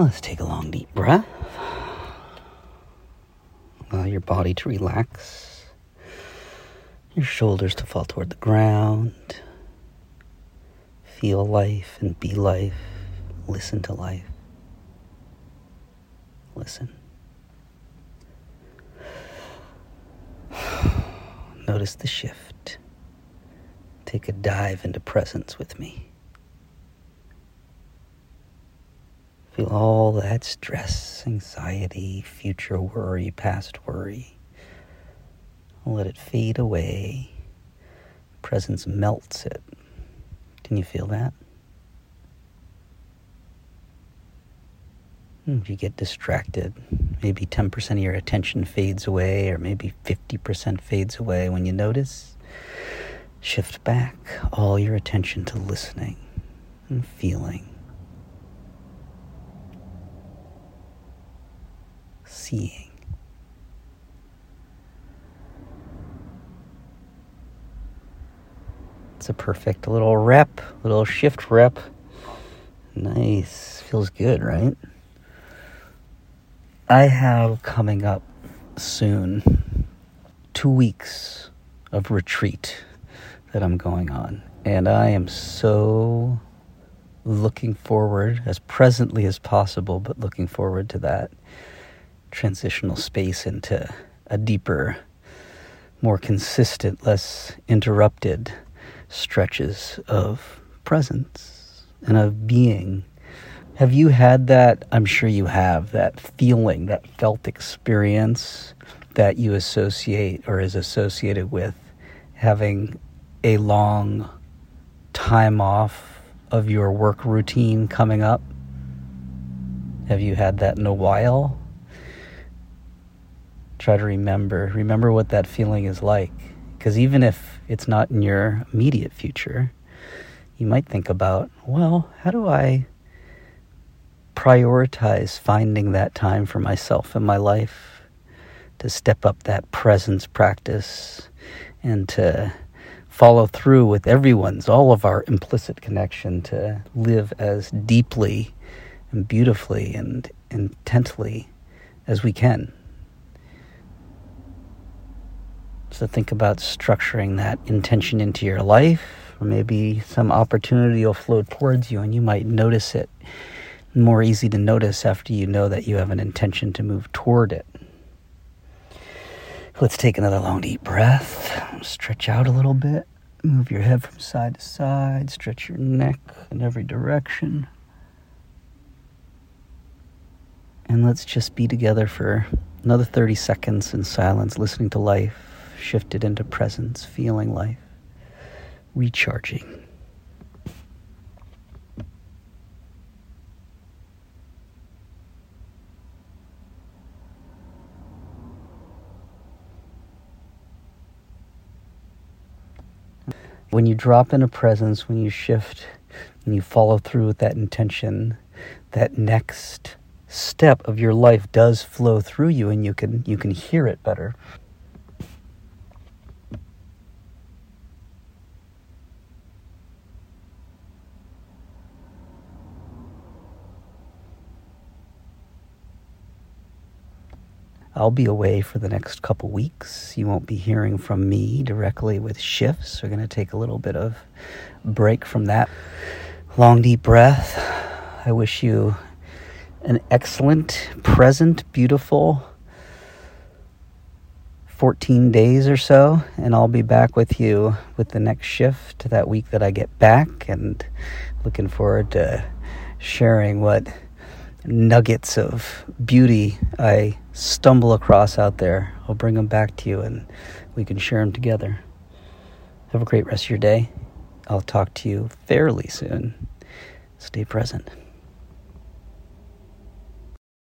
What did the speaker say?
Let's take a long, deep breath. Allow your body to relax, your shoulders to fall toward the ground. Feel life and be life. Listen to life. Listen. Notice the shift. Take a dive into presence with me. All that stress, anxiety, future worry, past worry. Let it fade away. Presence melts it. Can you feel that? Hmm, if you get distracted, maybe 10% of your attention fades away, or maybe 50% fades away when you notice, shift back all your attention to listening and feeling. Seeing. It's a perfect little rep, little shift rep. Nice. Feels good, right? I have coming up soon two weeks of retreat that I'm going on. And I am so looking forward, as presently as possible, but looking forward to that transitional space into a deeper, more consistent, less interrupted stretches of presence and of being. Have you had that? I'm sure you have that feeling, that felt experience that you associate or is associated with having a long time off of your work routine coming up? Have you had that in a while? Try to remember. Remember what that feeling is like. Because even if it's not in your immediate future, you might think about, well, how do I prioritize finding that time for myself in my life to step up that presence practice and to follow through with everyone's, all of our implicit connection to live as deeply and beautifully and intently as we can. So think about structuring that intention into your life, or maybe some opportunity will flow towards you and you might notice it. More easy to notice after you know that you have an intention to move toward it. Let's take another long deep breath. Stretch out a little bit. Move your head from side to side. Stretch your neck in every direction. And let's just be together for another 30 seconds in silence, listening to life shifted into presence, feeling life, recharging. When you drop into presence, when you shift and you follow through with that intention, that next step of your life does flow through you and you can you can hear it better. I'll be away for the next couple weeks. You won't be hearing from me directly with shifts. We're going to take a little bit of break from that. Long, deep breath. I wish you an excellent, present, beautiful 14 days or so, and I'll be back with you with the next shift that week that I get back, and looking forward to sharing what nuggets of beauty I stumble across out there. I'll bring them back to you and we can share them together. Have a great rest of your day. I'll talk to you fairly soon. Stay present.